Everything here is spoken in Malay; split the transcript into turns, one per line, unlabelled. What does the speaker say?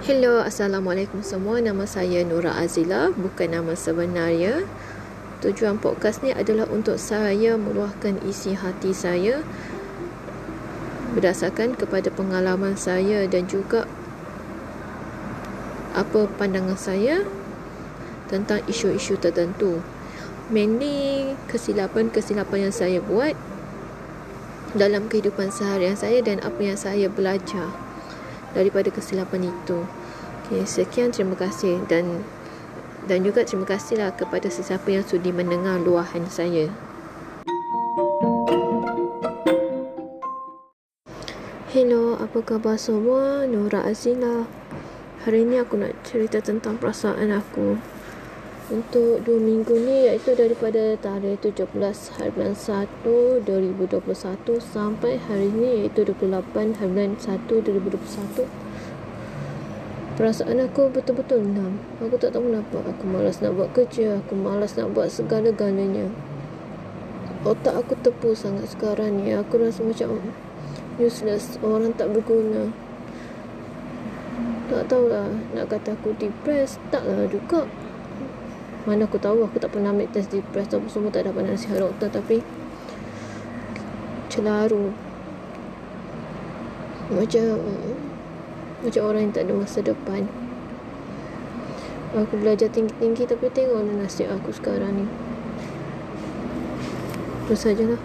Hello, Assalamualaikum semua. Nama saya Nura Azila, bukan nama sebenarnya. Tujuan podcast ni adalah untuk saya meluahkan isi hati saya berdasarkan kepada pengalaman saya dan juga apa pandangan saya tentang isu-isu tertentu. Mainly kesilapan-kesilapan yang saya buat dalam kehidupan seharian saya dan apa yang saya belajar daripada kesilapan itu. Okay, sekian terima kasih dan dan juga terima kasihlah kepada sesiapa yang sudi mendengar luahan saya. Hello, apa khabar semua? Nura Azila. Hari ini aku nak cerita tentang perasaan aku untuk dua minggu ni iaitu daripada tarikh 17 hari bulan 1 2021 sampai hari ni iaitu 28 hari bulan 1 2021 perasaan aku betul-betul enam. Aku tak tahu kenapa aku malas nak buat kerja aku malas nak buat segala-galanya. Otak aku tepu sangat sekarang ni. Aku rasa macam useless orang tak berguna. Tak tahulah nak kata aku depressed taklah juga mana aku tahu aku tak pernah ambil test depress apa semua tak dapat nasihat doktor tapi celaru. Macam macam orang yang tak ada masa depan. Aku belajar tinggi-tinggi tapi tengok nasib aku sekarang ni. Terus sajalah